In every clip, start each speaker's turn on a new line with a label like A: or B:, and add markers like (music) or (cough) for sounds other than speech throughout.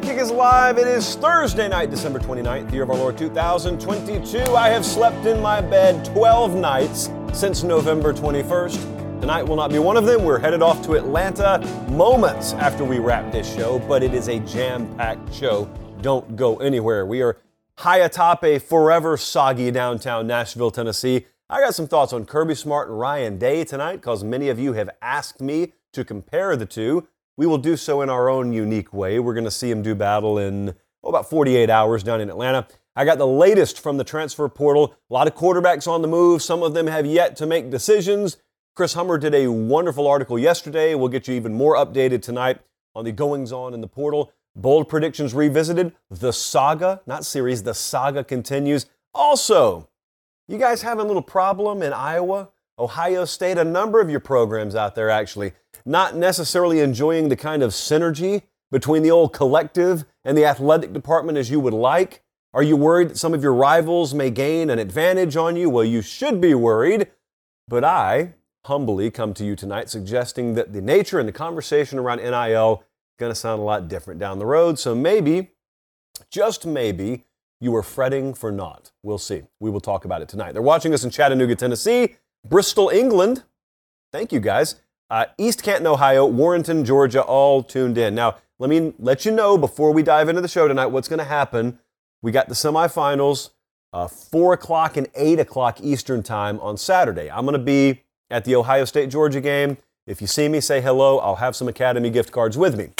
A: Kick is live. It is Thursday night, December 29th, the year of our Lord 2022. I have slept in my bed 12 nights since November 21st. Tonight will not be one of them. We're headed off to Atlanta moments after we wrap this show, but it is a jam packed show. Don't go anywhere. We are high atop a forever soggy downtown Nashville, Tennessee. I got some thoughts on Kirby Smart and Ryan Day tonight because many of you have asked me to compare the two. We will do so in our own unique way. We're going to see him do battle in oh, about 48 hours down in Atlanta. I got the latest from the transfer portal. A lot of quarterbacks on the move. Some of them have yet to make decisions. Chris Hummer did a wonderful article yesterday. We'll get you even more updated tonight on the goings on in the portal. Bold predictions revisited. The saga, not series, the saga continues. Also, you guys having a little problem in Iowa, Ohio State, a number of your programs out there actually not necessarily enjoying the kind of synergy between the old collective and the athletic department as you would like? Are you worried that some of your rivals may gain an advantage on you? Well, you should be worried. But I humbly come to you tonight suggesting that the nature and the conversation around NIL is going to sound a lot different down the road. So maybe, just maybe, you are fretting for naught. We'll see. We will talk about it tonight. They're watching us in Chattanooga, Tennessee, Bristol, England. Thank you guys. Uh, East Canton, Ohio, Warrenton, Georgia, all tuned in. Now, let me let you know before we dive into the show tonight what's going to happen. We got the semifinals, uh, 4 o'clock and 8 o'clock Eastern Time on Saturday. I'm going to be at the Ohio State Georgia game. If you see me, say hello. I'll have some Academy gift cards with me.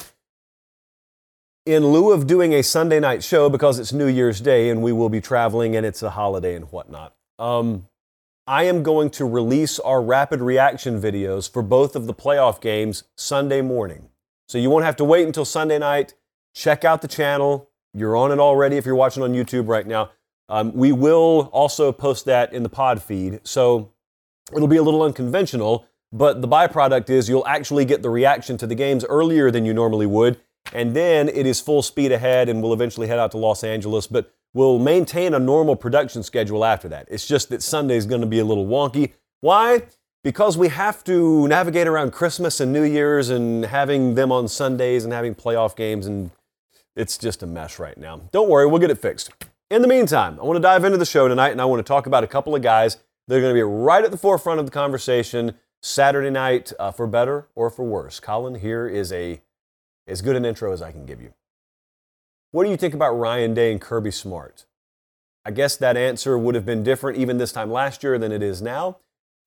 A: In lieu of doing a Sunday night show because it's New Year's Day and we will be traveling and it's a holiday and whatnot, um, I am going to release our rapid reaction videos for both of the playoff games Sunday morning. So you won't have to wait until Sunday night. Check out the channel. You're on it already if you're watching on YouTube right now. Um, we will also post that in the pod feed. So it'll be a little unconventional, but the byproduct is you'll actually get the reaction to the games earlier than you normally would. And then it is full speed ahead, and we'll eventually head out to Los Angeles. But we'll maintain a normal production schedule after that. It's just that Sunday is going to be a little wonky. Why? Because we have to navigate around Christmas and New Year's and having them on Sundays and having playoff games, and it's just a mess right now. Don't worry, we'll get it fixed. In the meantime, I want to dive into the show tonight and I want to talk about a couple of guys that are going to be right at the forefront of the conversation Saturday night, uh, for better or for worse. Colin, here is a as good an intro as I can give you. What do you think about Ryan Day and Kirby Smart? I guess that answer would have been different even this time last year than it is now.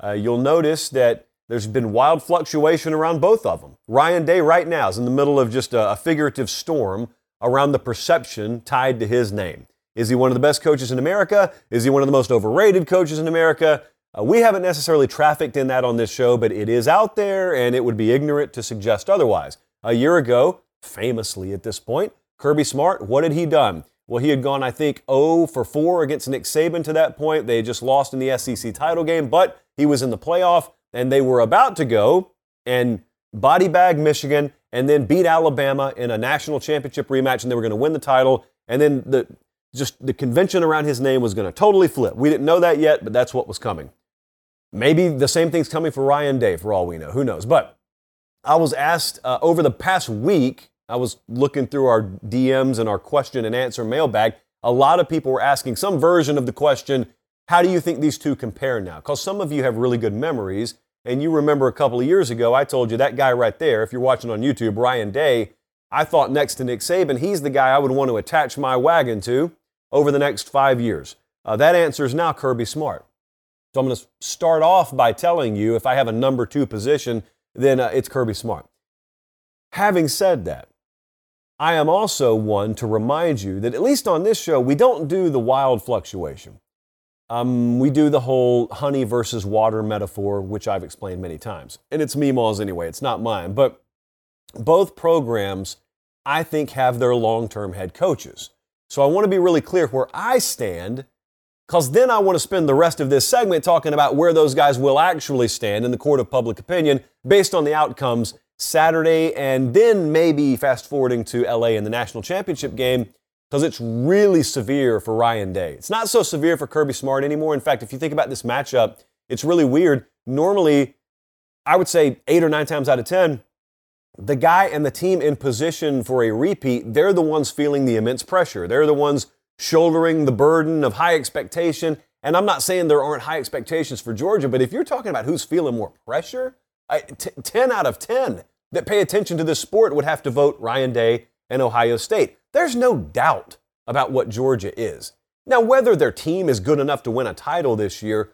A: Uh, you'll notice that there's been wild fluctuation around both of them. Ryan Day, right now, is in the middle of just a, a figurative storm around the perception tied to his name. Is he one of the best coaches in America? Is he one of the most overrated coaches in America? Uh, we haven't necessarily trafficked in that on this show, but it is out there, and it would be ignorant to suggest otherwise. A year ago, famously at this point, Kirby Smart, what had he done? Well, he had gone, I think, 0 for 4 against Nick Saban to that point. They had just lost in the SEC title game, but he was in the playoff, and they were about to go and body bag Michigan and then beat Alabama in a national championship rematch, and they were going to win the title. And then the just the convention around his name was going to totally flip. We didn't know that yet, but that's what was coming. Maybe the same thing's coming for Ryan Day, for all we know. Who knows? But I was asked uh, over the past week, I was looking through our DMs and our question and answer mailbag. A lot of people were asking some version of the question, how do you think these two compare now? Because some of you have really good memories. And you remember a couple of years ago, I told you that guy right there, if you're watching on YouTube, Ryan Day, I thought next to Nick Saban, he's the guy I would want to attach my wagon to over the next five years. Uh, that answer is now Kirby Smart. So I'm going to start off by telling you if I have a number two position, then uh, it's Kirby Smart. Having said that, I am also one to remind you that at least on this show, we don't do the wild fluctuation. Um, we do the whole honey versus water metaphor, which I've explained many times. And it's Meemaw's anyway, it's not mine. But both programs, I think, have their long term head coaches. So I want to be really clear where I stand, because then I want to spend the rest of this segment talking about where those guys will actually stand in the court of public opinion based on the outcomes Saturday, and then maybe fast forwarding to LA in the national championship game because it's really severe for Ryan Day. It's not so severe for Kirby Smart anymore. In fact, if you think about this matchup, it's really weird. Normally, I would say eight or nine times out of 10, the guy and the team in position for a repeat, they're the ones feeling the immense pressure. They're the ones shouldering the burden of high expectation. And I'm not saying there aren't high expectations for Georgia, but if you're talking about who's feeling more pressure, I, t- 10 out of 10 that pay attention to this sport would have to vote Ryan Day and Ohio State. There's no doubt about what Georgia is. Now, whether their team is good enough to win a title this year,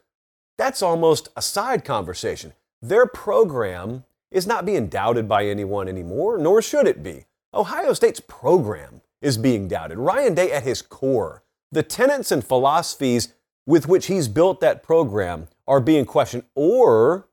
A: that's almost a side conversation. Their program is not being doubted by anyone anymore, nor should it be. Ohio State's program is being doubted. Ryan Day, at his core, the tenets and philosophies with which he's built that program are being questioned, or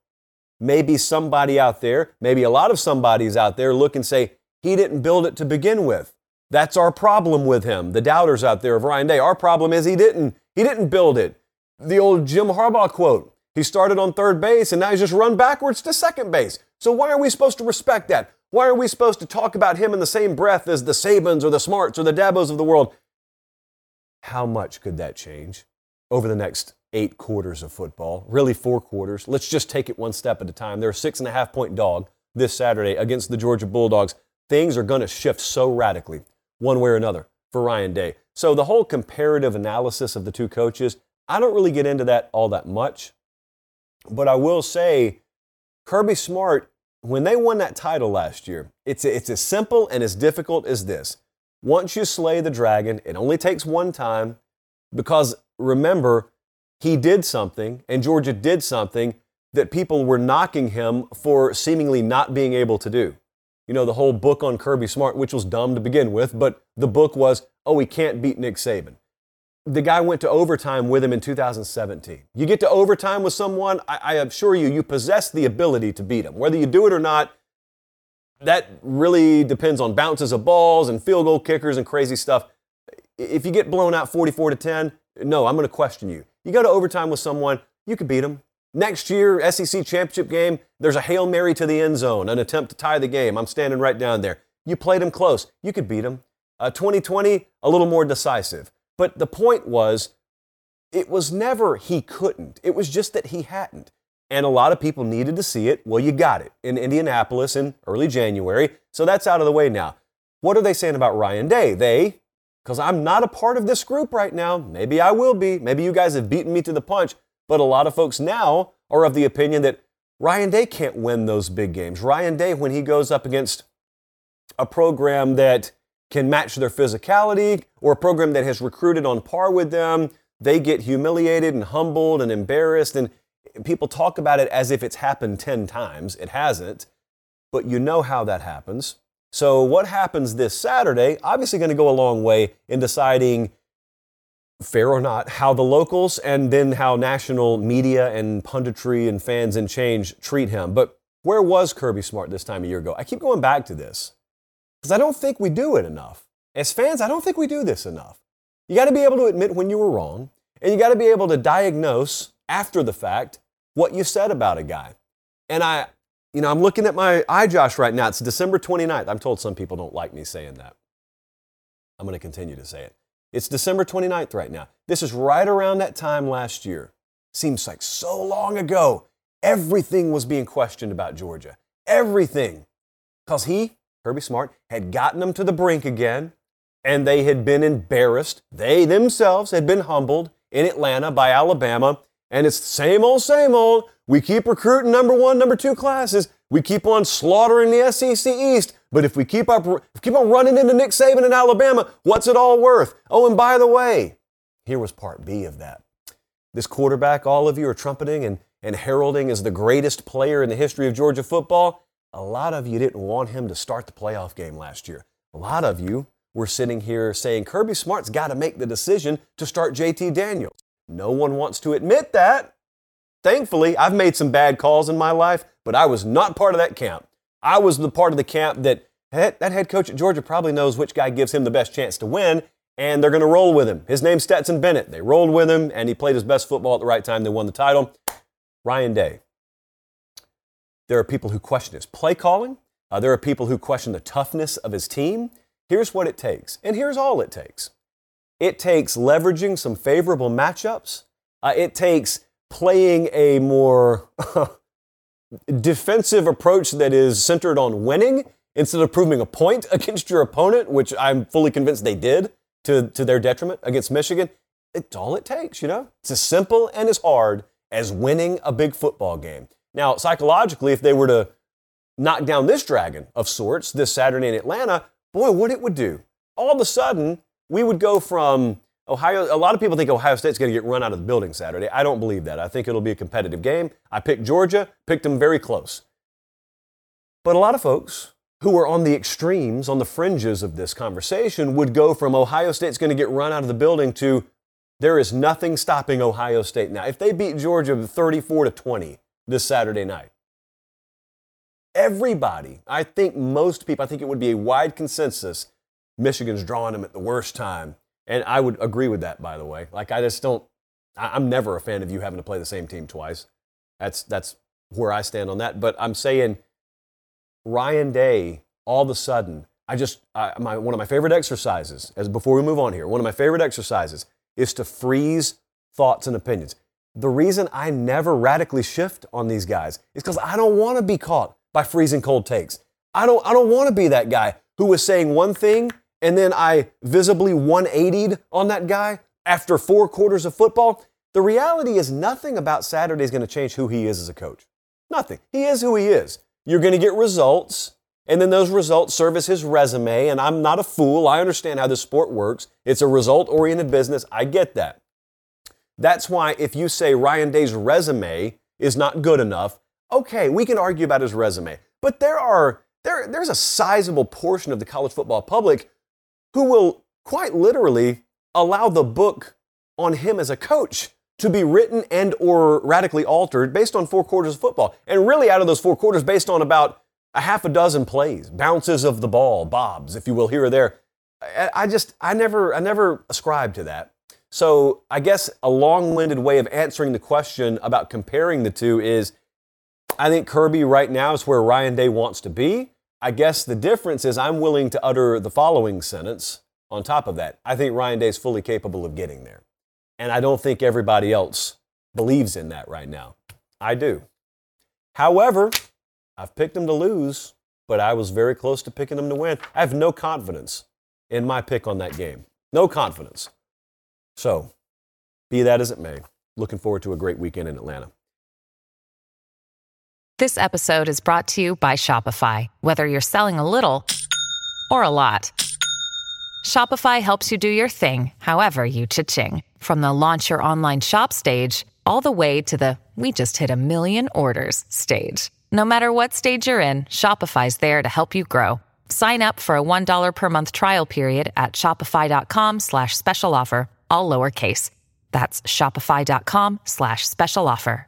A: maybe somebody out there, maybe a lot of somebody's out there look and say, he didn't build it to begin with. That's our problem with him. The doubters out there of Ryan Day. Our problem is he didn't. He didn't build it. The old Jim Harbaugh quote. He started on third base and now he's just run backwards to second base. So why are we supposed to respect that? Why are we supposed to talk about him in the same breath as the Sabans or the Smarts or the Dabos of the world? How much could that change over the next eight quarters of football? Really, four quarters. Let's just take it one step at a time. They're a six and a half point dog this Saturday against the Georgia Bulldogs. Things are going to shift so radically one way or another for Ryan Day. So the whole comparative analysis of the two coaches, I don't really get into that all that much. But I will say, Kirby Smart, when they won that title last year, it's, it's as simple and as difficult as this. Once you slay the dragon, it only takes one time because remember, he did something and Georgia did something that people were knocking him for seemingly not being able to do you know, the whole book on Kirby Smart, which was dumb to begin with, but the book was, oh, he can't beat Nick Saban. The guy went to overtime with him in 2017. You get to overtime with someone, I, I assure you, you possess the ability to beat him. Whether you do it or not, that really depends on bounces of balls and field goal kickers and crazy stuff. If you get blown out 44 to 10, no, I'm going to question you. You go to overtime with someone, you could beat them. Next year, SEC championship game, there's a Hail Mary to the end zone, an attempt to tie the game. I'm standing right down there. You played him close. You could beat him. Uh, 2020, a little more decisive. But the point was, it was never he couldn't. It was just that he hadn't. And a lot of people needed to see it. Well, you got it in Indianapolis in early January. So that's out of the way now. What are they saying about Ryan Day? They, because I'm not a part of this group right now. Maybe I will be. Maybe you guys have beaten me to the punch. But a lot of folks now are of the opinion that Ryan Day can't win those big games. Ryan Day, when he goes up against a program that can match their physicality or a program that has recruited on par with them, they get humiliated and humbled and embarrassed. And people talk about it as if it's happened 10 times. It hasn't, but you know how that happens. So, what happens this Saturday, obviously, going to go a long way in deciding fair or not, how the locals and then how national media and punditry and fans and change treat him. But where was Kirby Smart this time a year ago? I keep going back to this because I don't think we do it enough. As fans, I don't think we do this enough. You got to be able to admit when you were wrong, and you got to be able to diagnose after the fact what you said about a guy. And I, you know, I'm looking at my iJosh right now. It's December 29th. I'm told some people don't like me saying that. I'm going to continue to say it. It's December 29th right now. This is right around that time last year. Seems like so long ago. Everything was being questioned about Georgia. Everything. Because he, Kirby Smart, had gotten them to the brink again, and they had been embarrassed. They themselves had been humbled in Atlanta by Alabama. And it's the same old, same old. We keep recruiting number one, number two classes. We keep on slaughtering the SEC East. But if we keep up, keep on running into Nick Saban in Alabama, what's it all worth? Oh, and by the way, here was part B of that. This quarterback, all of you are trumpeting and, and heralding as the greatest player in the history of Georgia football. A lot of you didn't want him to start the playoff game last year. A lot of you were sitting here saying Kirby Smart's got to make the decision to start JT Daniels. No one wants to admit that. Thankfully, I've made some bad calls in my life, but I was not part of that camp. I was the part of the camp that that head coach at Georgia probably knows which guy gives him the best chance to win, and they're going to roll with him. His name's Stetson Bennett. They rolled with him, and he played his best football at the right time. They won the title. Ryan Day. There are people who question his play calling. Uh, there are people who question the toughness of his team. Here's what it takes, and here's all it takes it takes leveraging some favorable matchups, uh, it takes playing a more (laughs) defensive approach that is centered on winning instead of proving a point (laughs) against your opponent, which I'm fully convinced they did to, to their detriment against Michigan. It's all it takes, you know? It's as simple and as hard as winning a big football game. Now, psychologically, if they were to knock down this dragon of sorts this Saturday in Atlanta, boy, what it would do. All of a sudden, we would go from Ohio. A lot of people think Ohio State's going to get run out of the building Saturday. I don't believe that. I think it'll be a competitive game. I picked Georgia, picked them very close. But a lot of folks who are on the extremes, on the fringes of this conversation, would go from Ohio State's going to get run out of the building to there is nothing stopping Ohio State now. If they beat Georgia 34 to 20 this Saturday night, everybody, I think most people, I think it would be a wide consensus Michigan's drawing them at the worst time. And I would agree with that, by the way. Like, I just don't, I'm never a fan of you having to play the same team twice. That's, that's where I stand on that. But I'm saying Ryan Day, all of a sudden, I just, I, my, one of my favorite exercises, as before we move on here, one of my favorite exercises is to freeze thoughts and opinions. The reason I never radically shift on these guys is because I don't want to be caught by freezing cold takes. I don't, I don't want to be that guy who was saying one thing and then I visibly 180'd on that guy after four quarters of football. The reality is nothing about Saturday is going to change who he is as a coach. Nothing. He is who he is. You're going to get results, and then those results serve as his resume. And I'm not a fool. I understand how this sport works. It's a result oriented business. I get that. That's why if you say Ryan Day's resume is not good enough, okay, we can argue about his resume. But there are there, there's a sizable portion of the college football public who will quite literally allow the book on him as a coach to be written and or radically altered based on four quarters of football. And really out of those four quarters based on about a half a dozen plays bounces of the ball bobs if you will here or there. I just i never i never ascribed to that so i guess a long-winded way of answering the question about comparing the two is i think kirby right now is where ryan day wants to be I guess the difference is I'm willing to utter the following sentence on top of that. I think Ryan Day is fully capable of getting there. And I don't think everybody else believes in that right now. I do. However, I've picked him to lose, but I was very close to picking him to win. I have no confidence in my pick on that game. No confidence. So, be that as it may, looking forward to a great weekend in Atlanta.
B: This episode is brought to you by Shopify. Whether you're selling a little or a lot, Shopify helps you do your thing, however you cha-ching. From the launch your online shop stage, all the way to the we just hit a million orders stage. No matter what stage you're in, Shopify's there to help you grow. Sign up for a $1 per month trial period at shopify.com slash special offer, all lowercase. That's shopify.com slash special offer.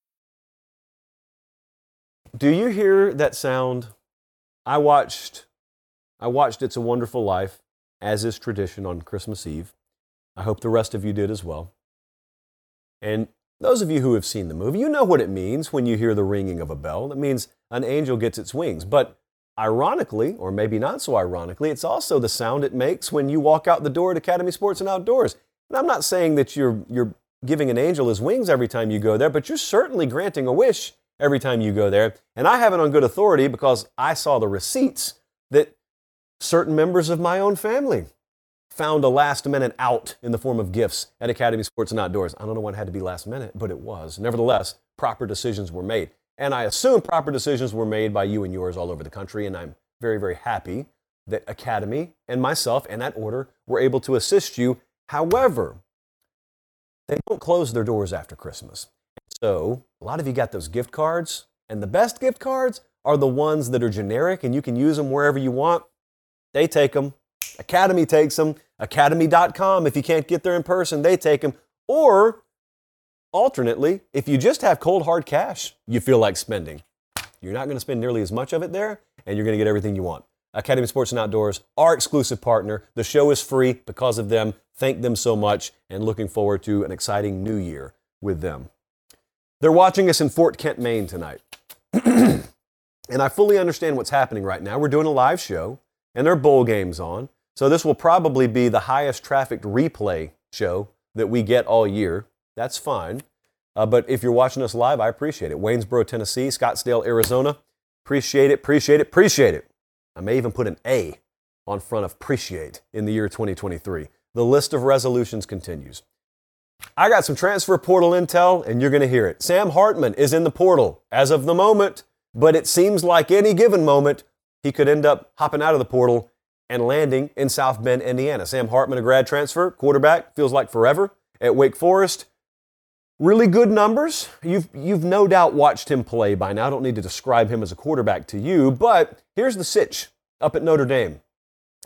A: Do you hear that sound? I watched I watched It's a Wonderful Life as is tradition on Christmas Eve. I hope the rest of you did as well. And those of you who have seen the movie, you know what it means when you hear the ringing of a bell. It means an angel gets its wings. But ironically, or maybe not so ironically, it's also the sound it makes when you walk out the door at Academy Sports and Outdoors. And I'm not saying that you're, you're giving an angel his wings every time you go there, but you're certainly granting a wish every time you go there. And I have it on good authority because I saw the receipts that certain members of my own family found a last minute out in the form of gifts at Academy Sports and Outdoors. I don't know when it had to be last minute, but it was. Nevertheless, proper decisions were made. And I assume proper decisions were made by you and yours all over the country. And I'm very, very happy that Academy and myself and that order were able to assist you. However, they don't close their doors after Christmas. So a lot of you got those gift cards, and the best gift cards are the ones that are generic and you can use them wherever you want. They take them. Academy takes them. Academy.com, if you can't get there in person, they take them. Or alternately, if you just have cold hard cash you feel like spending, you're not going to spend nearly as much of it there, and you're going to get everything you want. Academy Sports and Outdoors, our exclusive partner. The show is free because of them. Thank them so much, and looking forward to an exciting new year with them. They're watching us in Fort Kent, Maine tonight. (clears throat) and I fully understand what's happening right now. We're doing a live show, and there are bowl games on. So this will probably be the highest trafficked replay show that we get all year. That's fine. Uh, but if you're watching us live, I appreciate it. Waynesboro, Tennessee, Scottsdale, Arizona. Appreciate it, appreciate it, appreciate it. I may even put an A on front of appreciate in the year 2023. The list of resolutions continues. I got some transfer portal intel, and you're going to hear it. Sam Hartman is in the portal as of the moment, but it seems like any given moment he could end up hopping out of the portal and landing in South Bend, Indiana. Sam Hartman, a grad transfer, quarterback, feels like forever at Wake Forest. Really good numbers. You've, you've no doubt watched him play by now. I don't need to describe him as a quarterback to you, but here's the sitch up at Notre Dame.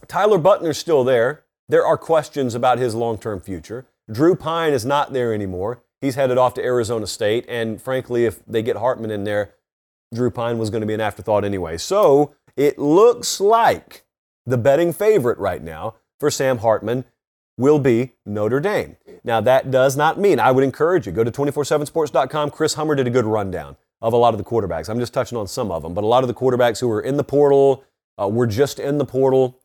A: Tyler Buchner's still there. There are questions about his long term future. Drew Pyne is not there anymore. He's headed off to Arizona State. And frankly, if they get Hartman in there, Drew Pyne was going to be an afterthought anyway. So it looks like the betting favorite right now for Sam Hartman will be Notre Dame. Now, that does not mean I would encourage you. Go to 247sports.com. Chris Hummer did a good rundown of a lot of the quarterbacks. I'm just touching on some of them, but a lot of the quarterbacks who were in the portal uh, were just in the portal.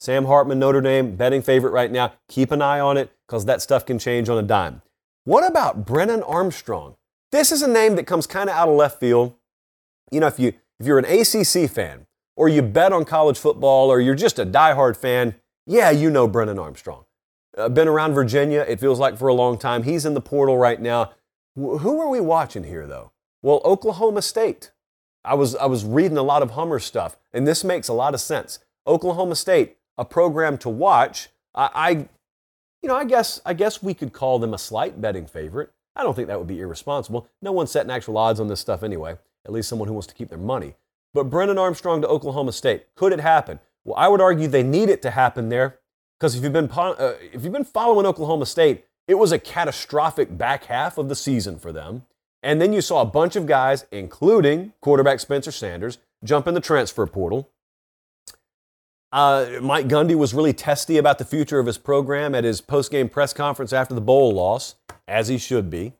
A: Sam Hartman, Notre Dame, betting favorite right now. Keep an eye on it because that stuff can change on a dime. What about Brennan Armstrong? This is a name that comes kind of out of left field. You know, if you if you're an ACC fan or you bet on college football or you're just a diehard fan, yeah, you know Brennan Armstrong. Uh, been around Virginia, it feels like for a long time. He's in the portal right now. who are we watching here, though? Well, Oklahoma State. I was, I was reading a lot of Hummer stuff, and this makes a lot of sense. Oklahoma State, a program to watch. I, I, you know, I guess, I guess we could call them a slight betting favorite. I don't think that would be irresponsible. No one's setting actual odds on this stuff anyway, at least someone who wants to keep their money. But Brennan Armstrong to Oklahoma State, could it happen? Well, I would argue they need it to happen there because if you've been uh, if you've been following Oklahoma State, it was a catastrophic back half of the season for them. And then you saw a bunch of guys, including quarterback Spencer Sanders, jump in the transfer portal. Uh, Mike Gundy was really testy about the future of his program at his post-game press conference after the bowl loss, as he should be.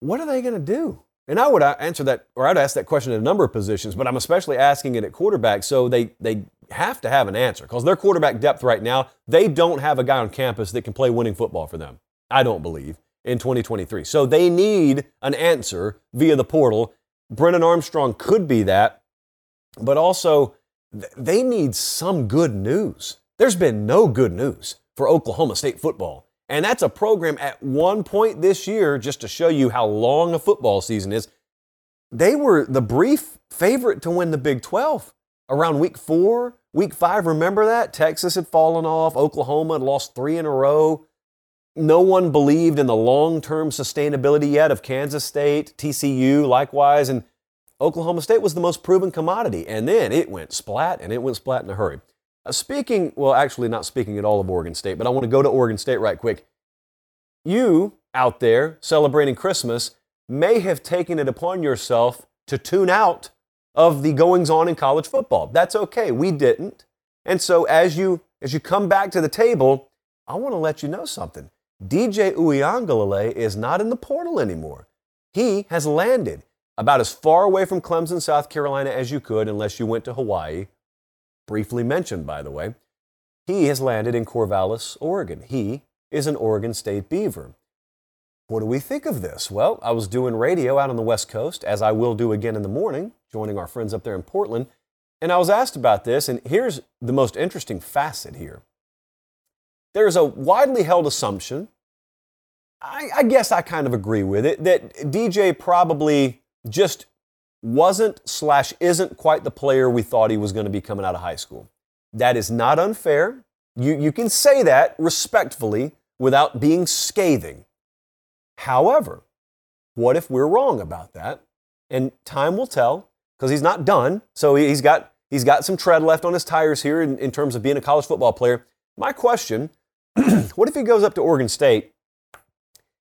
A: What are they going to do? And I would answer that, or I'd ask that question at a number of positions, but I'm especially asking it at quarterback. So they, they have to have an answer because their quarterback depth right now, they don't have a guy on campus that can play winning football for them. I don't believe in 2023. So they need an answer via the portal. Brennan Armstrong could be that, but also they need some good news. There's been no good news for Oklahoma State football. And that's a program at one point this year, just to show you how long a football season is. They were the brief favorite to win the Big 12 around week four, week five. Remember that? Texas had fallen off, Oklahoma had lost three in a row. No one believed in the long term sustainability yet of Kansas State, TCU, likewise. And Oklahoma State was the most proven commodity. And then it went splat, and it went splat in a hurry. Uh, speaking, well, actually, not speaking at all of Oregon State, but I want to go to Oregon State right quick. You out there celebrating Christmas may have taken it upon yourself to tune out of the goings on in college football. That's okay. We didn't. And so as you as you come back to the table, I want to let you know something. DJ Uiagalelei is not in the portal anymore. He has landed. About as far away from Clemson, South Carolina as you could, unless you went to Hawaii. Briefly mentioned, by the way. He has landed in Corvallis, Oregon. He is an Oregon State Beaver. What do we think of this? Well, I was doing radio out on the West Coast, as I will do again in the morning, joining our friends up there in Portland. And I was asked about this, and here's the most interesting facet here. There's a widely held assumption, I, I guess I kind of agree with it, that DJ probably just wasn't slash isn't quite the player we thought he was going to be coming out of high school. That is not unfair. You, you can say that respectfully without being scathing. However, what if we're wrong about that? And time will tell because he's not done. So he's got, he's got some tread left on his tires here in, in terms of being a college football player. My question (clears throat) what if he goes up to Oregon State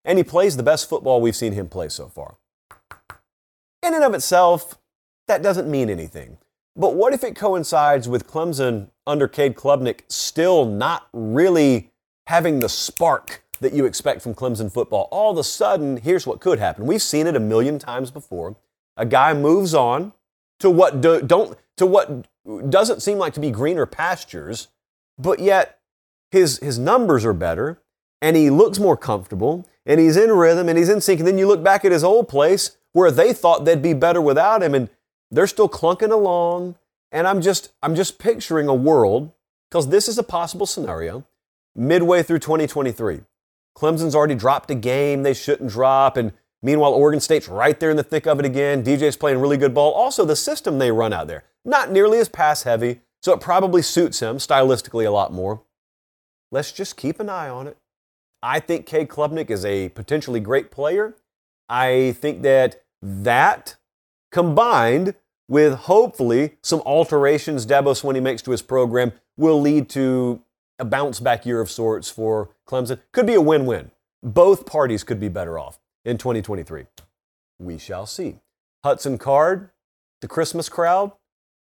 A: and he plays the best football we've seen him play so far? In and of itself, that doesn't mean anything. But what if it coincides with Clemson under Cade Klubnik still not really having the spark that you expect from Clemson football? All of a sudden, here's what could happen. We've seen it a million times before. A guy moves on to what do, don't to what doesn't seem like to be greener pastures, but yet his his numbers are better and he looks more comfortable and he's in rhythm and he's in sync. And then you look back at his old place where they thought they'd be better without him and they're still clunking along. And I'm just I'm just picturing a world because this is a possible scenario midway through 2023. Clemson's already dropped a game they shouldn't drop and Meanwhile, Oregon State's right there in the thick of it again. DJ's playing really good ball. Also, the system they run out there, not nearly as pass heavy, so it probably suits him stylistically a lot more. Let's just keep an eye on it. I think Cade Klubnik is a potentially great player. I think that that combined with hopefully some alterations Dabo Swinney makes to his program will lead to a bounce back year of sorts for Clemson. Could be a win win. Both parties could be better off in 2023? We shall see. Hudson Card, the Christmas crowd,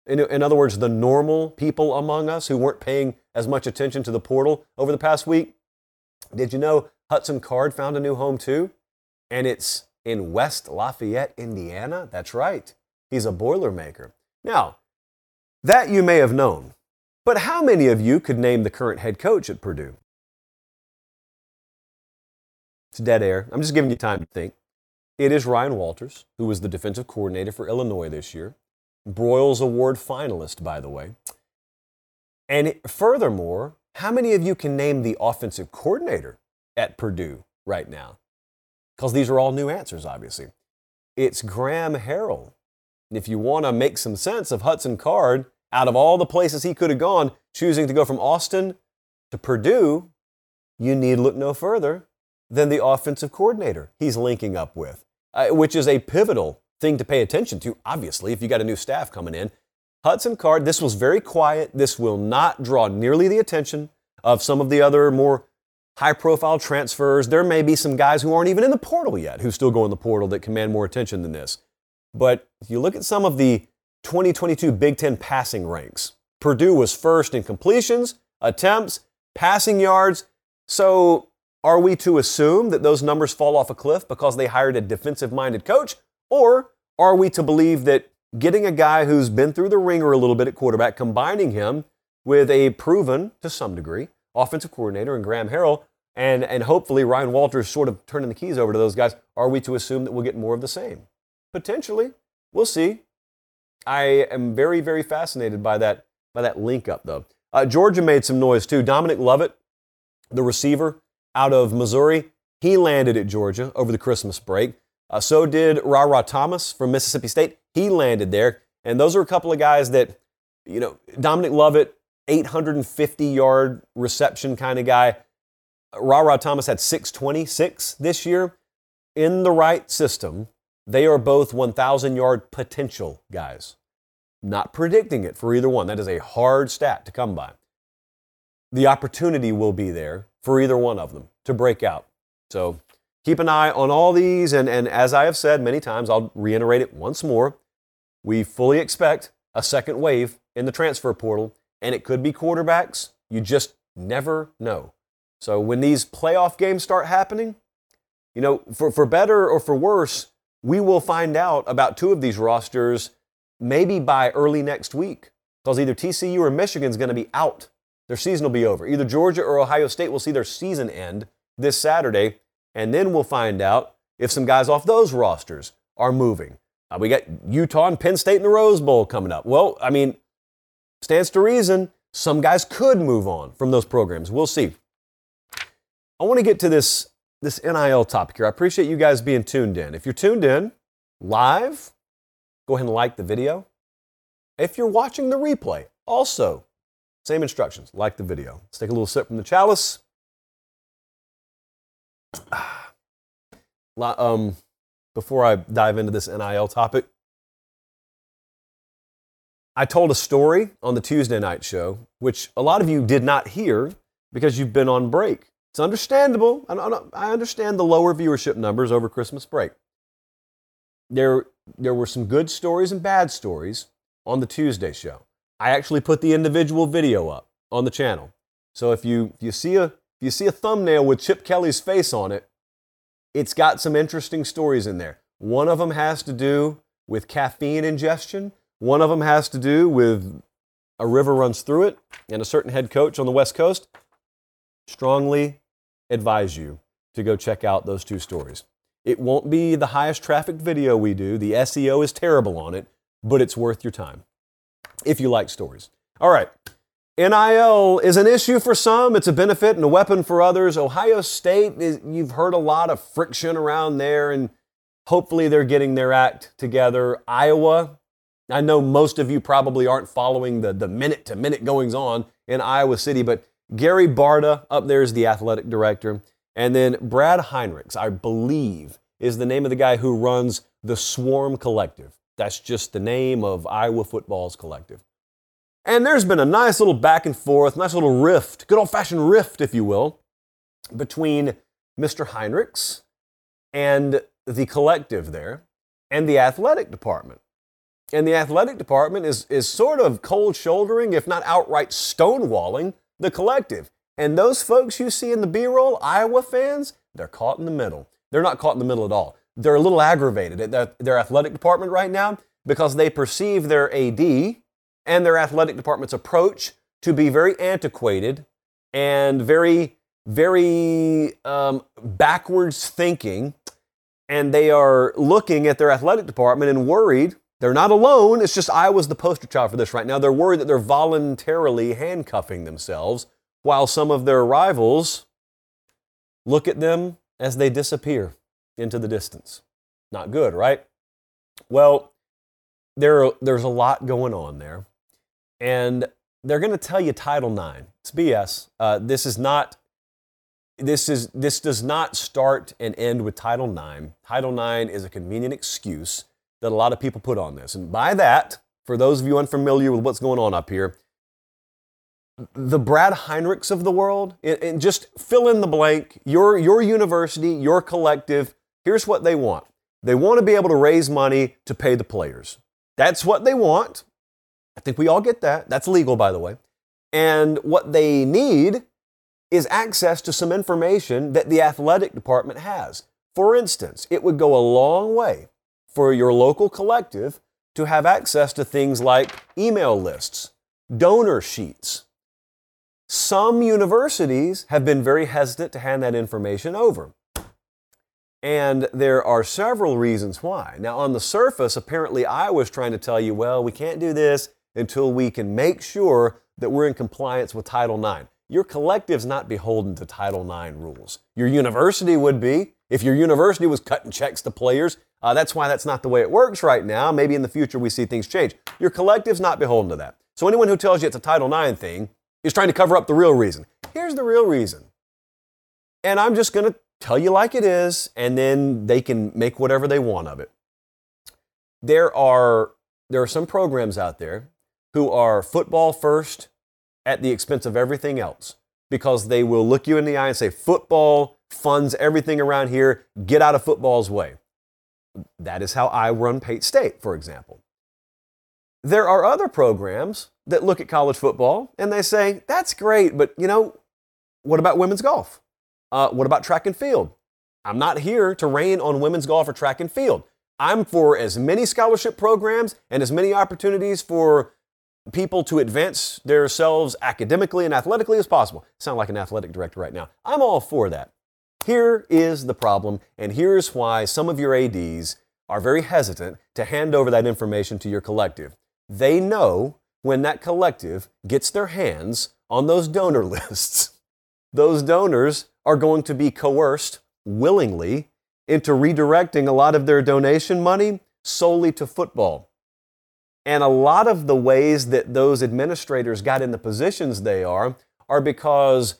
A: in, in other words, the normal people among us who weren't paying as much attention to the portal over the past week. Did you know Hudson Card found a new home too? And it's in West Lafayette, Indiana. That's right. He's a Boilermaker. Now, that you may have known, but how many of you could name the current head coach at Purdue? It's dead air. I'm just giving you time to think. It is Ryan Walters, who was the defensive coordinator for Illinois this year. Broyles Award finalist, by the way. And furthermore, how many of you can name the offensive coordinator at Purdue right now? Because these are all new answers, obviously. It's Graham Harrell. And if you want to make some sense of Hudson Card, out of all the places he could have gone, choosing to go from Austin to Purdue, you need look no further than the offensive coordinator he's linking up with, uh, which is a pivotal thing to pay attention to, obviously, if you got a new staff coming in. Hudson Card, this was very quiet. This will not draw nearly the attention of some of the other more high profile transfers. There may be some guys who aren't even in the portal yet who still go in the portal that command more attention than this. But if you look at some of the 2022 Big Ten passing ranks, Purdue was first in completions, attempts, passing yards. So are we to assume that those numbers fall off a cliff because they hired a defensive minded coach? Or are we to believe that getting a guy who's been through the ringer a little bit at quarterback, combining him with a proven, to some degree, offensive coordinator and Graham Harrell, and, and hopefully Ryan Walters sort of turning the keys over to those guys, are we to assume that we'll get more of the same? Potentially. We'll see. I am very, very fascinated by that, by that link up, though. Uh, Georgia made some noise, too. Dominic Lovett, the receiver, out of Missouri. He landed at Georgia over the Christmas break. Uh, so did Rara Thomas from Mississippi State. He landed there. And those are a couple of guys that, you know, Dominic Lovett, 850 yard reception kind of guy. Rara Thomas had 626 this year. In the right system, they are both 1,000 yard potential guys. Not predicting it for either one. That is a hard stat to come by. The opportunity will be there for either one of them to break out. So keep an eye on all these. And, and as I have said many times, I'll reiterate it once more. We fully expect a second wave in the transfer portal, and it could be quarterbacks. You just never know. So when these playoff games start happening, you know, for, for better or for worse, we will find out about two of these rosters maybe by early next week because either TCU or Michigan is going to be out. Their season will be over. Either Georgia or Ohio State will see their season end this Saturday, and then we'll find out if some guys off those rosters are moving. Uh, we got Utah and Penn State in the Rose Bowl coming up. Well, I mean, stands to reason some guys could move on from those programs. We'll see. I want to get to this, this NIL topic here. I appreciate you guys being tuned in. If you're tuned in live, go ahead and like the video. If you're watching the replay, also, same instructions, like the video. Let's take a little sip from the chalice. (sighs) Um, before I dive into this NIL topic, I told a story on the Tuesday night show, which a lot of you did not hear because you've been on break. It's understandable. I understand the lower viewership numbers over Christmas break. There, there were some good stories and bad stories on the Tuesday show. I actually put the individual video up on the channel. So if you, if you, see, a, if you see a thumbnail with Chip Kelly's face on it, it's got some interesting stories in there. One of them has to do with caffeine ingestion, one of them has to do with a river runs through it, and a certain head coach on the West Coast. Strongly advise you to go check out those two stories. It won't be the highest traffic video we do, the SEO is terrible on it, but it's worth your time if you like stories. All right. NIL is an issue for some, it's a benefit and a weapon for others. Ohio State, is, you've heard a lot of friction around there, and hopefully they're getting their act together. Iowa, I know most of you probably aren't following the, the minute to minute goings on in Iowa City, but Gary Barta up there is the athletic director. And then Brad Heinrichs, I believe, is the name of the guy who runs the Swarm Collective. That's just the name of Iowa football's collective. And there's been a nice little back and forth, nice little rift, good old fashioned rift, if you will, between Mr. Heinrichs and the collective there and the athletic department. And the athletic department is, is sort of cold shouldering, if not outright stonewalling, the collective. And those folks you see in the B roll, Iowa fans, they're caught in the middle. They're not caught in the middle at all. They're a little aggravated at their, athletic department right now because they perceive their AD and their athletic department's approach to be very antiquated and very, very um, backwards thinking. And they are looking at their athletic department and worried. They're not alone. It's just Iowa's the poster child for this right now. They're worried that they're voluntarily handcuffing themselves while some of their rivals look at them as they disappear into the distance. Not good, right? Well, there, there's a lot going on there and they're going to tell you Title IX. It's BS. Uh, this is not. This is this does not start and end with Title IX. Title IX is a convenient excuse that a lot of people put on this, and by that, for those of you unfamiliar with what's going on up here, the Brad Heinrichs of the world, and just fill in the blank. Your your university, your collective. Here's what they want. They want to be able to raise money to pay the players. That's what they want. I think we all get that. That's legal, by the way. And what they need is access to some information that the athletic department has. For instance, it would go a long way for your local collective to have access to things like email lists, donor sheets. Some universities have been very hesitant to hand that information over. And there are several reasons why. Now, on the surface, apparently Iowa's trying to tell you, well, we can't do this until we can make sure that we're in compliance with Title IX. Your collective's not beholden to Title IX rules. Your university would be. If your university was cutting checks to players, uh, that's why that's not the way it works right now. Maybe in the future we see things change. Your collective's not beholden to that. So anyone who tells you it's a Title IX thing is trying to cover up the real reason. Here's the real reason. And I'm just going to tell you like it is, and then they can make whatever they want of it. There are, there are some programs out there who are football first at the expense of everything else because they will look you in the eye and say, football funds everything around here, get out of football's way. That is how I run Pate State, for example. There are other programs that look at college football and they say, that's great, but you know, what about women's golf? Uh, what about track and field? I'm not here to rain on women's golf or track and field. I'm for as many scholarship programs and as many opportunities for people to advance themselves academically and athletically as possible. sound like an athletic director right now. I'm all for that. Here is the problem, and here's why some of your ADs are very hesitant to hand over that information to your collective. They know when that collective gets their hands on those donor (laughs) lists, those donors are going to be coerced willingly into redirecting a lot of their donation money solely to football. And a lot of the ways that those administrators got in the positions they are are because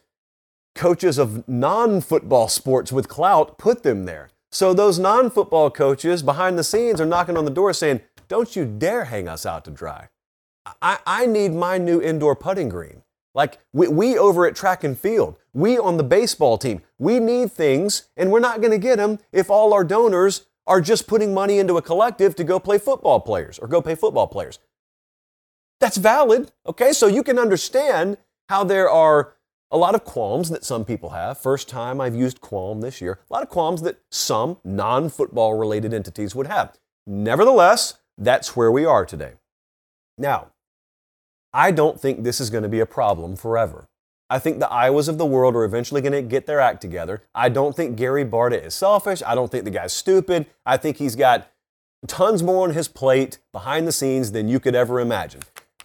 A: coaches of non football sports with clout put them there. So those non football coaches behind the scenes are knocking on the door saying, Don't you dare hang us out to dry. I, I need my new indoor putting green. Like we, we over at track and field, we on the baseball team, we need things and we're not going to get them if all our donors are just putting money into a collective to go play football players or go pay football players. That's valid, okay? So you can understand how there are a lot of qualms that some people have. First time I've used qualm this year. A lot of qualms that some non football related entities would have. Nevertheless, that's where we are today. Now, I don't think this is going to be a problem forever. I think the Iowas of the world are eventually going to get their act together. I don't think Gary Barta is selfish. I don't think the guy's stupid. I think he's got tons more on his plate behind the scenes than you could ever imagine.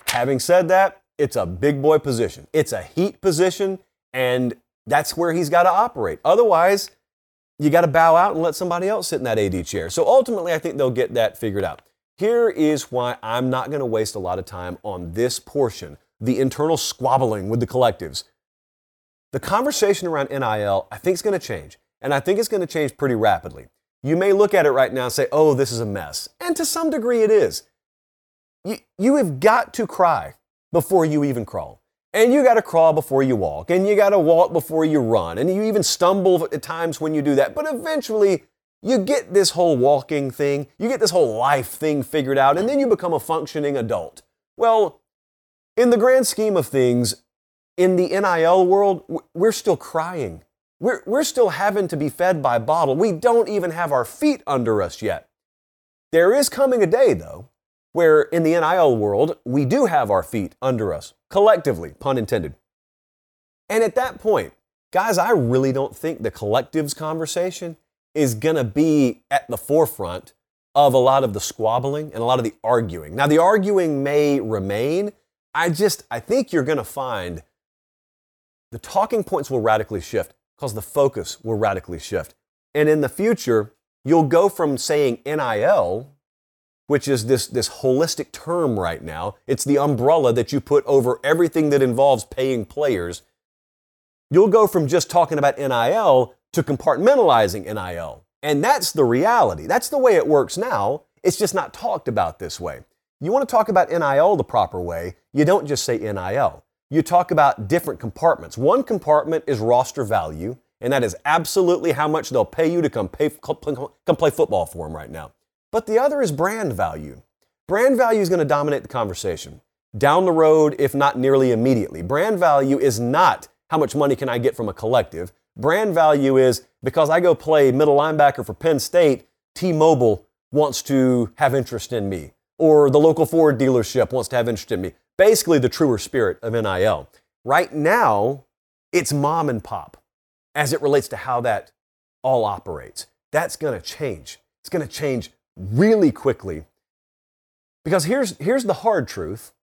A: Having said that, it's a big boy position. It's a heat position, and that's where he's got to operate. Otherwise, you got to bow out and let somebody else sit in that AD chair. So ultimately, I think they'll get that figured out. Here is why I'm not going to waste a lot of time on this portion the internal squabbling with the collectives. The conversation around NIL, I think, is going to change. And I think it's going to change pretty rapidly. You may look at it right now and say, oh, this is a mess. And to some degree, it is. You, you have got to cry before you even crawl. And you got to crawl before you walk. And you got to walk before you run. And you even stumble at times when you do that. But eventually, you get this whole walking thing, you get this whole life thing figured out, and then you become a functioning adult. Well, in the grand scheme of things, in the NIL world, we're still crying. We're, we're still having to be fed by bottle. We don't even have our feet under us yet. There is coming a day, though, where in the NIL world, we do have our feet under us, collectively, pun intended. And at that point, guys, I really don't think the collectives conversation is going to be at the forefront of a lot of the squabbling and a lot of the arguing. Now, the arguing may remain. I just, I think you're going to find the talking points will radically shift because the focus will radically shift. And in the future, you'll go from saying NIL, which is this, this holistic term right now, it's the umbrella that you put over everything that involves paying players. You'll go from just talking about NIL to compartmentalizing NIL. And that's the reality. That's the way it works now. It's just not talked about this way. You want to talk about NIL the proper way, you don't just say NIL you talk about different compartments. One compartment is roster value, and that is absolutely how much they'll pay you to come, pay, come play football for them right now. But the other is brand value. Brand value is going to dominate the conversation down the road, if not nearly immediately. Brand value is not how much money can I get from a collective. Brand value is because I go play middle linebacker for Penn State, T Mobile wants to have interest in me, or the local Ford dealership wants to have interest in me basically the truer spirit of NIL. Right now, it's mom and pop as it relates to how that all operates. That's going to change. It's going to change really quickly. Because here's, here's the hard truth,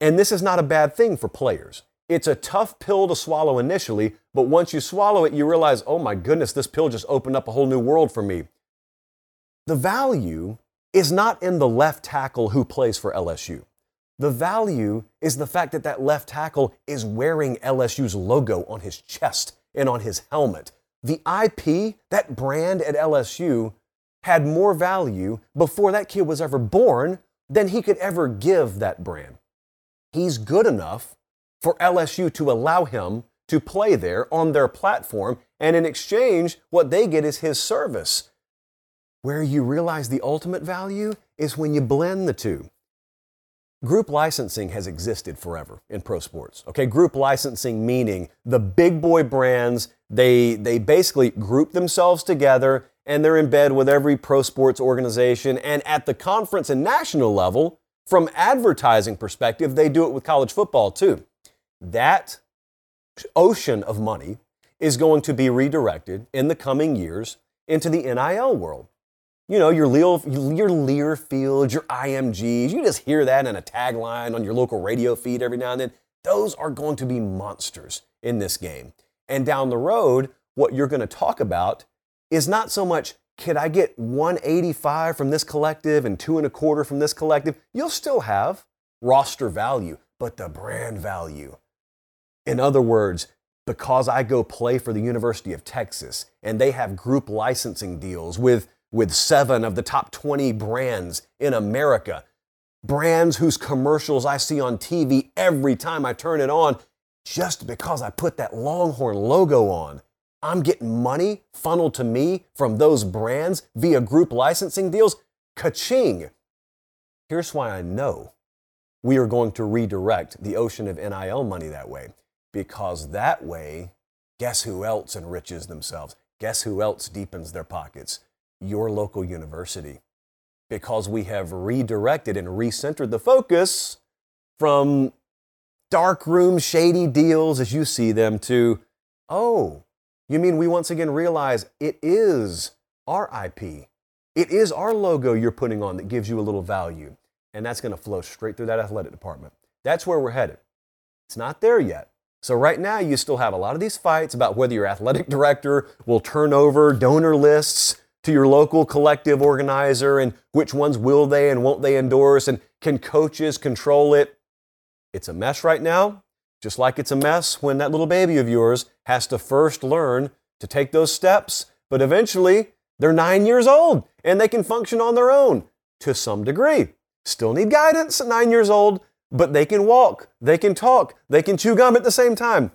A: and this is not a bad thing for players. It's a tough pill to swallow initially, but once you swallow it, you realize, oh my goodness, this pill just opened up a whole new world for me. The value is not in the left tackle who plays for LSU. The value is the fact that that left tackle is wearing LSU's logo on his chest and on his helmet. The IP, that brand at LSU, had more value before that kid was ever born than he could ever give that brand. He's good enough for LSU to allow him to play there on their platform, and in exchange, what they get is his service. Where you realize the ultimate value is when you blend the two. Group licensing has existed forever in pro sports. Okay, group licensing meaning the big boy brands, they they basically group themselves together and they're in bed with every pro sports organization. And at the conference and national level, from advertising perspective, they do it with college football too. That ocean of money is going to be redirected in the coming years into the NIL world. You know, your Lear, your Learfield, your IMGs, you just hear that in a tagline on your local radio feed every now and then. Those are going to be monsters in this game. And down the road, what you're going to talk about is not so much could I get 185 from this collective and two and a quarter from this collective? You'll still have roster value, but the brand value. In other words, because I go play for the University of Texas and they have group licensing deals with, with seven of the top 20 brands in America, brands whose commercials I see on TV every time I turn it on, just because I put that Longhorn logo on. I'm getting money funneled to me from those brands via group licensing deals. Ka-ching! Here's why I know we are going to redirect the ocean of NIL money that way. Because that way, guess who else enriches themselves? Guess who else deepens their pockets? Your local university. Because we have redirected and recentered the focus from darkroom shady deals as you see them to, oh, you mean we once again realize it is our IP? It is our logo you're putting on that gives you a little value. And that's going to flow straight through that athletic department. That's where we're headed. It's not there yet. So, right now, you still have a lot of these fights about whether your athletic (laughs) director will turn over donor lists to your local collective organizer and which ones will they and won't they endorse and can coaches control it. It's a mess right now. Just like it's a mess when that little baby of yours has to first learn to take those steps, but eventually they're nine years old and they can function on their own to some degree. Still need guidance at nine years old, but they can walk, they can talk, they can chew gum at the same time.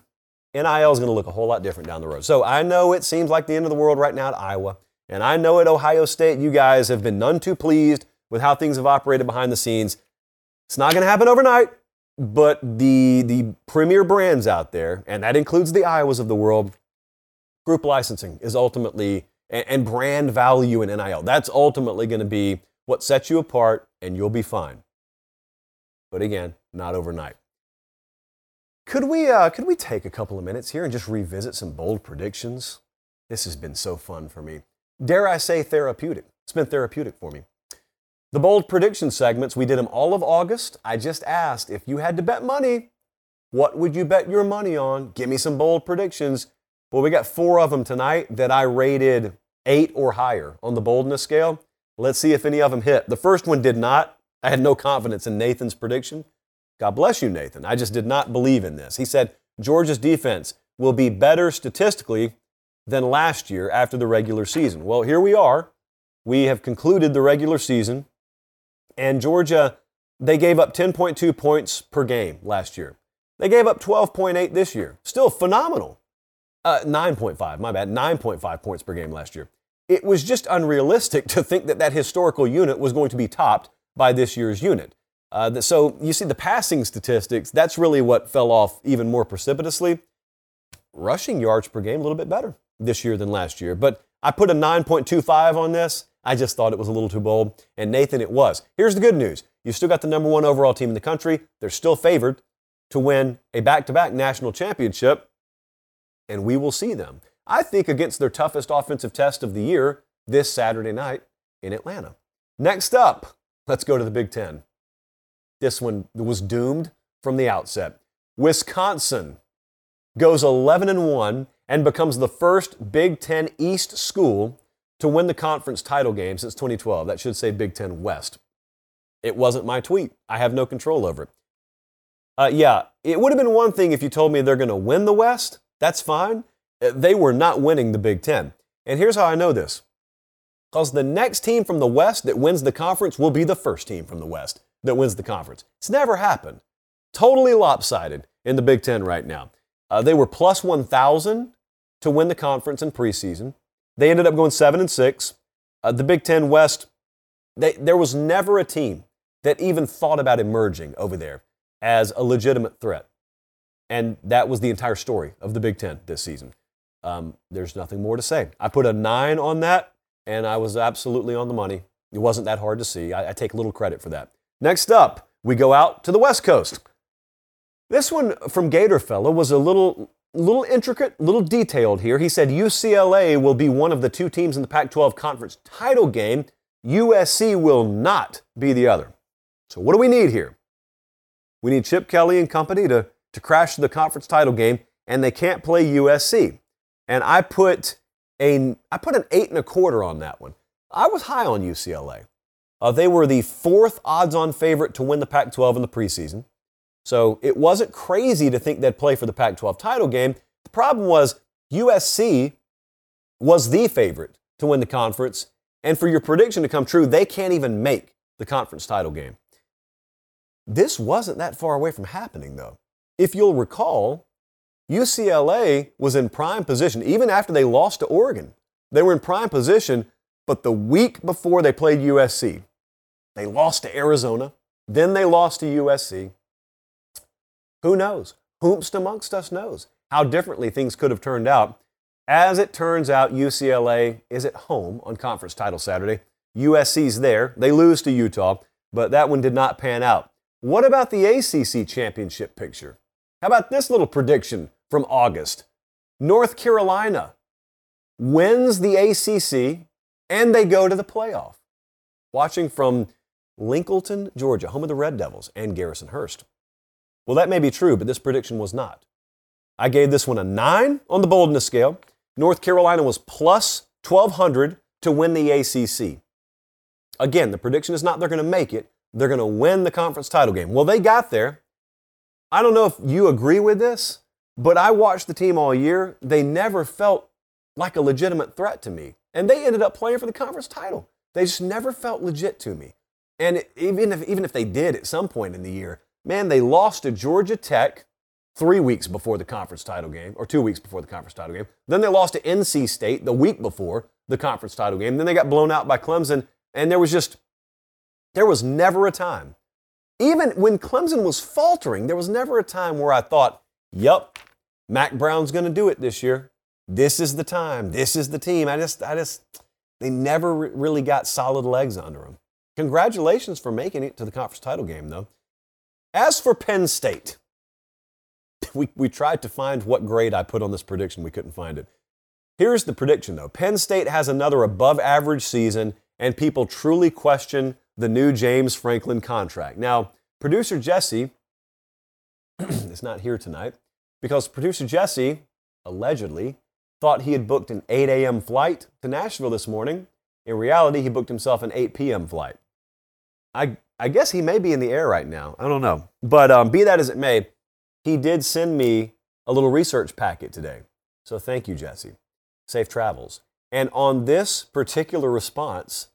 A: NIL is going to look a whole lot different down the road. So I know it seems like the end of the world right now at Iowa, and I know at Ohio State you guys have been none too pleased with how things have operated behind the scenes. It's not going to happen overnight. But the, the premier brands out there, and that includes the Iowas of the world, group licensing is ultimately, and, and brand value in NIL, that's ultimately going to be what sets you apart, and you'll be fine. But again, not overnight. Could we, uh, could we take a couple of minutes here and just revisit some bold predictions? This has been so fun for me. Dare I say therapeutic? It's been therapeutic for me. The bold prediction segments, we did them all of August. I just asked if you had to bet money, what would you bet your money on? Give me some bold predictions. Well, we got four of them tonight that I rated eight or higher on the boldness scale. Let's see if any of them hit. The first one did not. I had no confidence in Nathan's prediction. God bless you, Nathan. I just did not believe in this. He said Georgia's defense will be better statistically than last year after the regular season. Well, here we are. We have concluded the regular season. And Georgia, they gave up 10.2 points per game last year. They gave up 12.8 this year. Still phenomenal. Uh, 9.5, my bad, 9.5 points per game last year. It was just unrealistic (laughs) to think that that historical unit was going to be topped by this year's unit. Uh, so you see the passing statistics, that's really what fell off even more precipitously. Rushing yards per game, a little bit better this year than last year. But I put a 9.25 on this. I just thought it was a little too bold. And Nathan, it was. Here's the good news you've still got the number one overall team in the country. They're still favored to win a back to back national championship, and we will see them. I think against their toughest offensive test of the year this Saturday night in Atlanta. Next up, let's go to the Big Ten. This one was doomed from the outset. Wisconsin goes 11 and 1 and becomes the first Big Ten East school to win the conference title game since 2012. That should say Big Ten West. It wasn't my tweet. I have no control over it. Uh, yeah, it would have been one thing if you told me they're going to win the West. That's fine. Uh, they were not winning the Big Ten. And here's how I know this because the next team from the West that wins the conference will be the first team from the West that wins the conference. It's never happened. Totally lopsided in the Big Ten right now. Uh, they were plus 1,000 to win the conference in preseason. They ended up going seven and six. Uh, the Big Ten West, they, there was never a team that even thought about emerging over there as a legitimate threat. And that was the entire story of the Big Ten this season. Um, there's nothing more to say. I put a nine on that. and I was absolutely on the money. It wasn't that hard to see. I, I take little credit for that. Next up, we go out to the West Coast. This one from Gator Fella was a little, little intricate, little detailed here. He said UCLA will be one of the two teams in the Pac 12 conference title game. USC will not be the other. So, what do we need here? We need Chip Kelly and company to, to crash the conference title game, and they can't play USC. And I put a I put an eight and a quarter on that one. I was high on UCLA. Uh, they were the fourth odds-on favorite to win the Pac-12 in the preseason, so it wasn't crazy to think they'd play for the Pac-12 title game. The problem was USC was the favorite to win the conference, and for your prediction to come true, they can't even make the conference title game. This wasn't that far away from happening, though. If you'll recall, UCLA was in prime position, even after they lost to Oregon. They were in prime position, but the week before they played USC, they lost to Arizona. Then they lost to USC. Who knows? Whomst amongst us knows how differently things could have turned out. As it turns out, UCLA is at home on conference title Saturday. USC's there. They lose to Utah, but that one did not pan out. What about the ACC championship picture? How about this little prediction from August? North Carolina wins the ACC and they go to the playoff. Watching from Lincolnton, Georgia, home of the Red Devils and Garrison Hearst. Well, that may be true, but this prediction was not. I gave this one a 9 on the boldness scale. North Carolina was plus 1,200 to win the ACC. Again, the prediction is not they're going to make it, they're going to win the conference title game. Well, they got there. I don't know if you agree with this, but I watched the team all year. They never felt like a legitimate threat to me. And they ended up playing for the conference title. They just never felt legit to me. And even if, even if they did at some point in the year, man, they lost to Georgia Tech three weeks before the conference title game, or two weeks before the conference title game. Then they lost to NC State the week before the conference title game. Then they got blown out by Clemson. And there was just, there was never a time. Even when Clemson was faltering, there was never a time where I thought, yep, Mack Brown's going to do it this year. This is the time. This is the team. I just, I just, they never really got solid legs under them. Congratulations for making it to the conference title game, though. As for Penn State, (laughs) we, we tried to find what grade I put on this prediction. We couldn't find it. Here's the prediction, though Penn State has another above average season, and people truly question the new James Franklin contract. Now, producer Jesse (clears throat) is not here tonight because producer Jesse allegedly thought he had booked an 8 a.m. flight to Nashville this morning. In reality, he booked himself an 8 p.m. flight. I, I guess he may be in the air right now. I don't know. But um, be that as it may, he did send me a little research packet today. So thank you, Jesse. Safe travels. And on this particular response,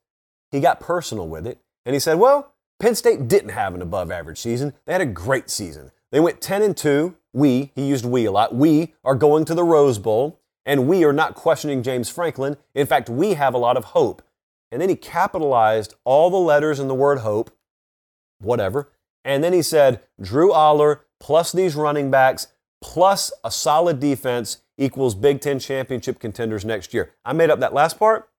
A: he got personal with it. And he said, well, Penn State didn't have an above average season. They had a great season. They went 10 and 2. We, he used we a lot, we are going to the Rose Bowl and we are not questioning James Franklin. In fact, we have a lot of hope. And then he capitalized all the letters in the word hope, whatever. And then he said, Drew Allar plus these running backs plus a solid defense equals Big Ten championship contenders next year. I made up that last part,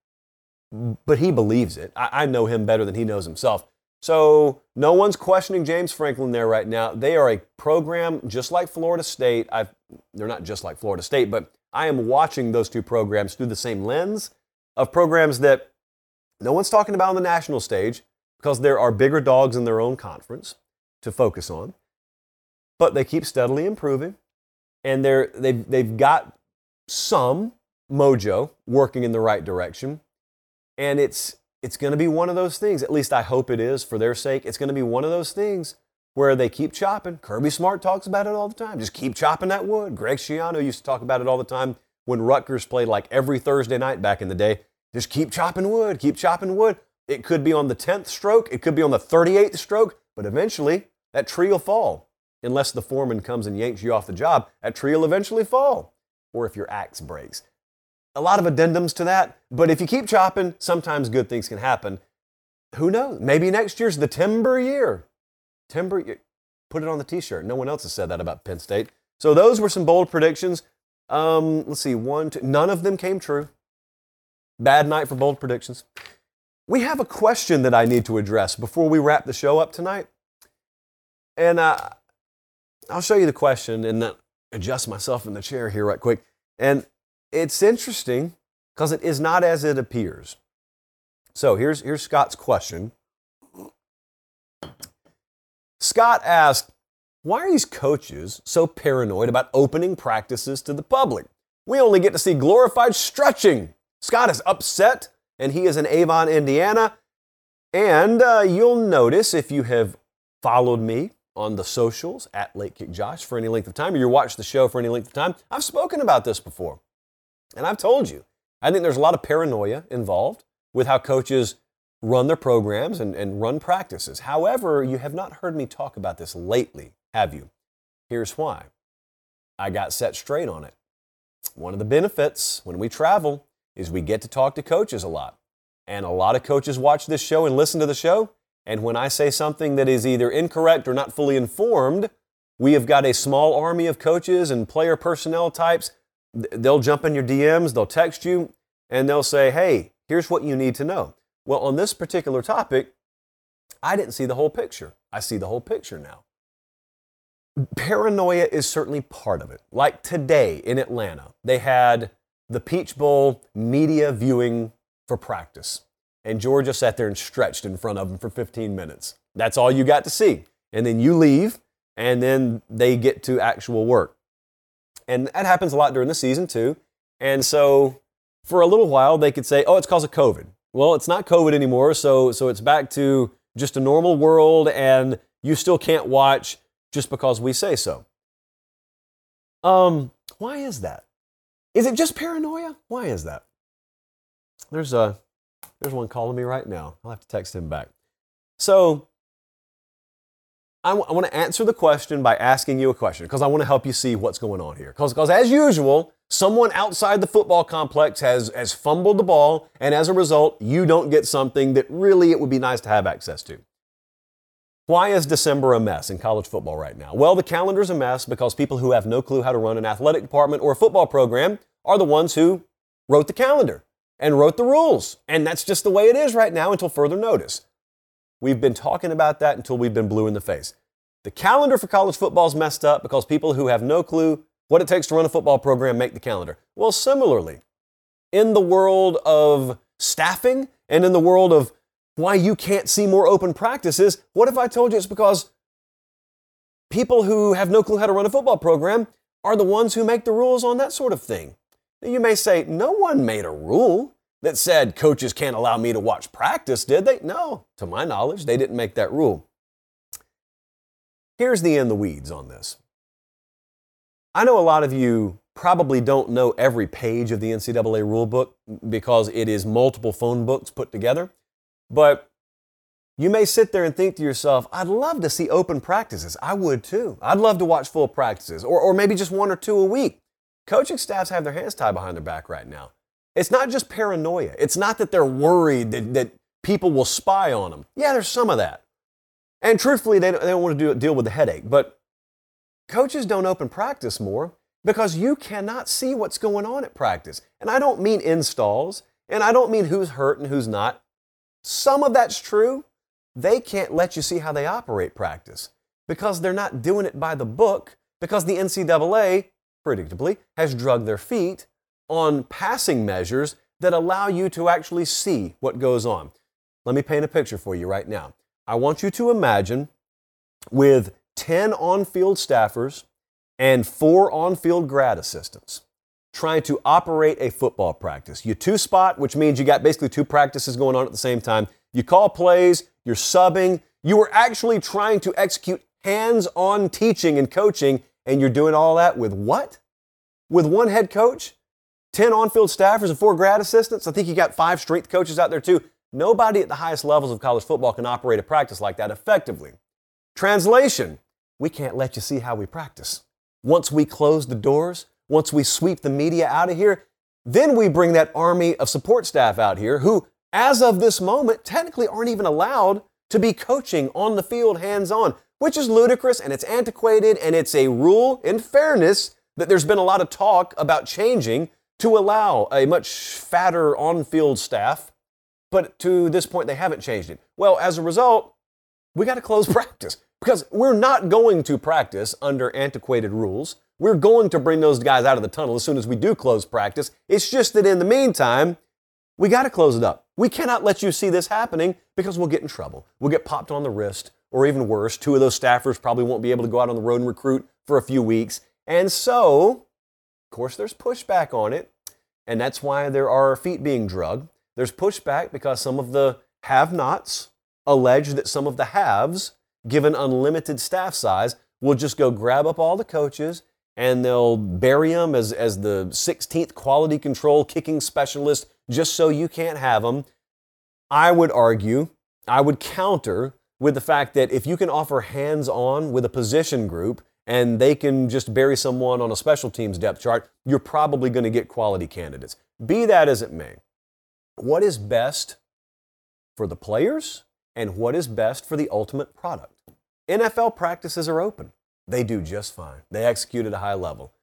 A: but he believes it. I, I know him better than he knows himself. So no one's questioning James Franklin there right now. They are a program just like Florida State. I've, they're not just like Florida State, but I am watching those two programs through the same lens of programs that no one's talking about on the national stage because there are bigger dogs in their own conference to focus on. But they keep steadily improving, and they're, they've, they've got some mojo working in the right direction. And it's, it's going to be one of those things, at least I hope it is for their sake. It's going to be one of those things where they keep chopping. Kirby Smart talks about it all the time. Just keep chopping that wood. Greg Schiano used to talk about it all the time when Rutgers played like every Thursday night back in the day. Just keep chopping wood, keep chopping wood. It could be on the 10th stroke, it could be on the 38th stroke, but eventually that tree will fall. Unless the foreman comes and yanks you off the job, that tree will eventually fall. Or if your axe breaks. A lot of addendums to that, but if you keep chopping, sometimes good things can happen. Who knows? Maybe next year's the timber year. Timber, put it on the t-shirt. No one else has said that about Penn State. So those were some bold predictions. Um, let's see, one, two, none of them came true. Bad night for bold predictions. We have a question that I need to address before we wrap the show up tonight. And uh, I'll show you the question and then adjust myself in the chair here right quick. And it's interesting because it is not as it appears. So here's, here's Scott's question. Scott asked, Why are these coaches so paranoid about opening practices to the public? We only get to see glorified stretching. Scott is upset, and he is in Avon, Indiana. And uh, you'll notice if you have followed me on the socials at Late Kick Josh for any length of time, or you watch the show for any length of time, I've spoken about this before. And I've told you, I think there's a lot of paranoia involved with how coaches run their programs and, and run practices. However, you have not heard me talk about this lately, have you? Here's why I got set straight on it. One of the benefits when we travel is we get to talk to coaches a lot. And a lot of coaches watch this show and listen to the show. And when I say something that is either incorrect or not fully informed, we have got a small army of coaches and player personnel types. They'll jump in your DMs, they'll text you, and they'll say, hey, here's what you need to know. Well, on this particular topic, I didn't see the whole picture. I see the whole picture now. Paranoia is certainly part of it. Like today in Atlanta, they had the Peach Bowl media viewing for practice. And Georgia sat there and stretched in front of them for 15 minutes. That's all you got to see. And then you leave, and then they get to actual work. And that happens a lot during the season, too. And so for a little while, they could say, oh, it's because of COVID. Well, it's not COVID anymore, so, so it's back to just a normal world, and you still can't watch just because we say so. Um, why is that? Is it just paranoia? Why is that? There's a there's one calling me right now. I'll have to text him back. So I, w- I want to answer the question by asking you a question because I want to help you see what's going on here. Because as usual, someone outside the football complex has, has fumbled the ball, and as a result, you don't get something that really it would be nice to have access to. Why is December a mess in college football right now? Well, the calendar's a mess because people who have no clue how to run an athletic department or a football program are the ones who wrote the calendar and wrote the rules. And that's just the way it is right now until further notice. We've been talking about that until we've been blue in the face. The calendar for college football is messed up because people who have no clue what it takes to run a football program make the calendar. Well, similarly, in the world of staffing and in the world of why you can't see more open practices. What if I told you it's because people who have no clue how to run a football program are the ones who make the rules on that sort of thing? You may say, no one made a rule that said coaches can't allow me to watch practice, did they? No, to my knowledge, they didn't make that rule. Here's the in the weeds on this. I know a lot of you probably don't know every page of the NCAA rule book because it is multiple phone books put together. But you may sit there and think to yourself, I'd love to see open practices. I would too. I'd love to watch full practices or, or maybe just one or two a week. Coaching staffs have their hands tied behind their back right now. It's not just paranoia. It's not that they're worried that, that people will spy on them. Yeah, there's some of that. And truthfully, they don't, they don't want to do, deal with the headache. But coaches don't open practice more because you cannot see what's going on at practice. And I don't mean installs, and I don't mean who's hurt and who's not. Some of that's true. They can't let you see how they operate practice because they're not doing it by the book because the NCAA, predictably, has drugged their feet on passing measures that allow you to actually see what goes on. Let me paint a picture for you right now. I want you to imagine with 10 on field staffers and four on field grad assistants trying to operate a football practice. You two spot, which means you got basically two practices going on at the same time. You call plays, you're subbing, you are actually trying to execute hands on teaching and coaching, and you're doing all that with what? With one head coach, 10 on field staffers, and four grad assistants. I think you got five strength coaches out there too. Nobody at the highest levels of college football can operate a practice like that effectively. Translation we can't let you see how we practice. Once we close the doors, once we sweep the media out of here, then we bring that army of support staff out here who, as of this moment, technically aren't even allowed to be coaching on the field hands on, which is ludicrous and it's antiquated and it's a rule in fairness that there's been a lot of talk about changing to allow a much fatter on field staff, but to this point they haven't changed it. Well, as a result, we got to close (laughs) practice because we're not going to practice under antiquated rules. We're going to bring those guys out of the tunnel as soon as we do close practice. It's just that in the meantime, we got to close it up. We cannot let you see this happening because we'll get in trouble. We'll get popped on the wrist, or even worse, two of those staffers probably won't be able to go out on the road and recruit for a few weeks. And so, of course, there's pushback on it, and that's why there are feet being drugged. There's pushback because some of the have nots allege that some of the haves, given unlimited staff size, will just go grab up all the coaches and they'll bury them as, as the 16th quality control kicking specialist just so you can't have them. I would argue, I would counter with the fact that if you can offer hands on with a position group and they can just bury someone on a special teams depth chart, you're probably going to get quality candidates. Be that as it may, what is best for the players and what is best for the ultimate product? NFL practices are open. They do just fine. They execute at a high level.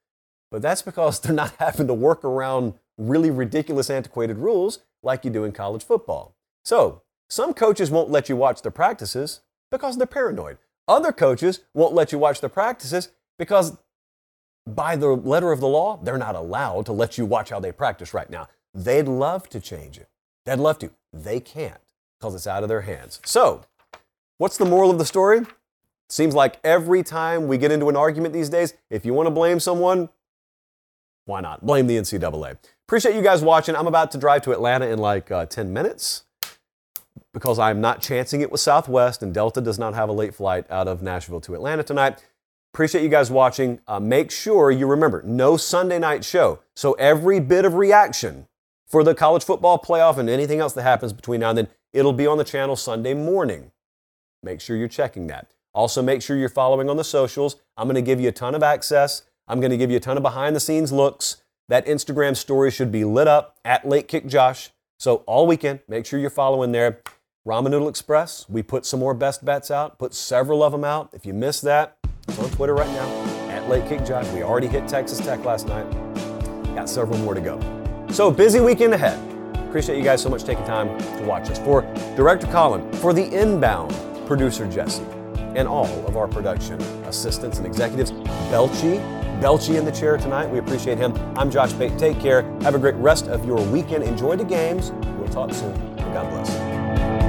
A: But that's because (laughs) they're not having to work around really ridiculous, antiquated rules like you do in college football. So, some coaches won't let you watch their practices because they're paranoid. Other coaches won't let you watch their practices because, by the letter of the law, they're not allowed to let you watch how they practice right now. They'd love to change it. They'd love to. They can't because it's out of their hands. So, what's the moral of the story? Seems like every time we get into an argument these days, if you want to blame someone, why not? Blame the NCAA. Appreciate you guys watching. I'm about to drive to Atlanta in like uh, 10 minutes because I'm not chancing it with Southwest, and Delta does not have a late flight out of Nashville to Atlanta tonight. Appreciate you guys watching. Uh, make sure you remember no Sunday night show. So every bit of reaction for the college football playoff and anything else that happens between now and then, it'll be on the channel Sunday morning. Make sure you're checking that. Also, make sure you're following on the socials. I'm going to give you a ton of access. I'm going to give you a ton of behind the scenes looks. That Instagram story should be lit up at Late Kick Josh. So all weekend, make sure you're following there. Ramen Noodle Express, we put some more best bets out, put several of them out. If you missed that, it's on Twitter right now at Late Kick Josh. We already hit Texas Tech last night. Got several more to go. So busy weekend ahead. Appreciate you guys so much taking time to watch us. For Director Colin, for the inbound producer Jesse, and all of our production assistants and executives, Belchy, Belchy in the chair tonight. We appreciate him. I'm Josh Pate. Take care. Have a great rest of your weekend. Enjoy the games. We'll talk soon. God bless.